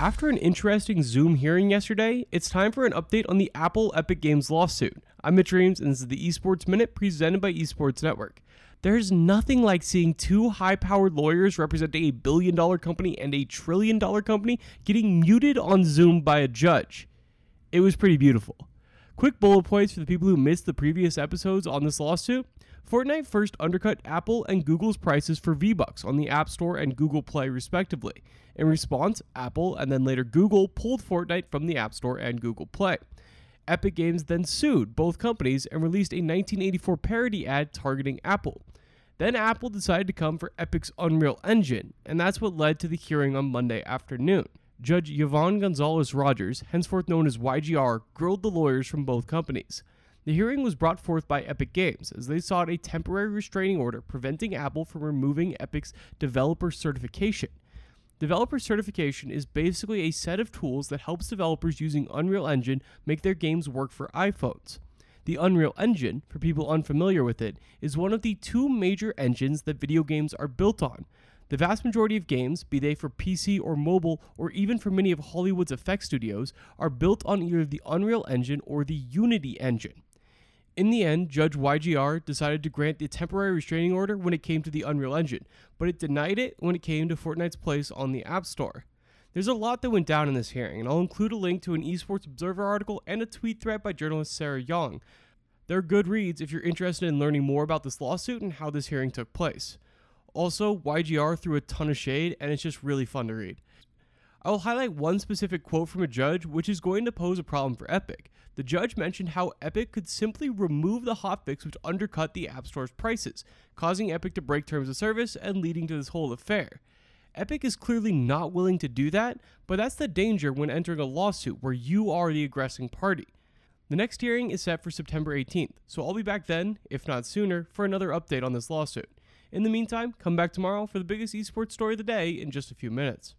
After an interesting Zoom hearing yesterday, it's time for an update on the Apple Epic Games lawsuit. I'm Mitch Reames, and this is the Esports Minute presented by Esports Network. There's nothing like seeing two high powered lawyers representing a billion dollar company and a trillion dollar company getting muted on Zoom by a judge. It was pretty beautiful. Quick bullet points for the people who missed the previous episodes on this lawsuit. Fortnite first undercut Apple and Google's prices for V-Bucks on the App Store and Google Play respectively. In response, Apple and then later Google pulled Fortnite from the App Store and Google Play. Epic Games then sued both companies and released a 1984 parody ad targeting Apple. Then Apple decided to come for Epic's Unreal Engine, and that's what led to the hearing on Monday afternoon. Judge Yvonne Gonzalez Rogers, henceforth known as YGR, grilled the lawyers from both companies. The hearing was brought forth by Epic Games as they sought a temporary restraining order preventing Apple from removing Epic's developer certification. Developer certification is basically a set of tools that helps developers using Unreal Engine make their games work for iPhones. The Unreal Engine, for people unfamiliar with it, is one of the two major engines that video games are built on. The vast majority of games, be they for PC or mobile, or even for many of Hollywood's effects studios, are built on either the Unreal Engine or the Unity engine. In the end, Judge YGR decided to grant the temporary restraining order when it came to the Unreal Engine, but it denied it when it came to Fortnite's place on the App Store. There's a lot that went down in this hearing, and I'll include a link to an Esports Observer article and a tweet thread by journalist Sarah Young. They're good reads if you're interested in learning more about this lawsuit and how this hearing took place. Also, YGR threw a ton of shade, and it's just really fun to read. I will highlight one specific quote from a judge, which is going to pose a problem for Epic. The judge mentioned how Epic could simply remove the hotfix which undercut the App Store's prices, causing Epic to break terms of service and leading to this whole affair. Epic is clearly not willing to do that, but that's the danger when entering a lawsuit where you are the aggressing party. The next hearing is set for September 18th, so I'll be back then, if not sooner, for another update on this lawsuit. In the meantime, come back tomorrow for the biggest esports story of the day in just a few minutes.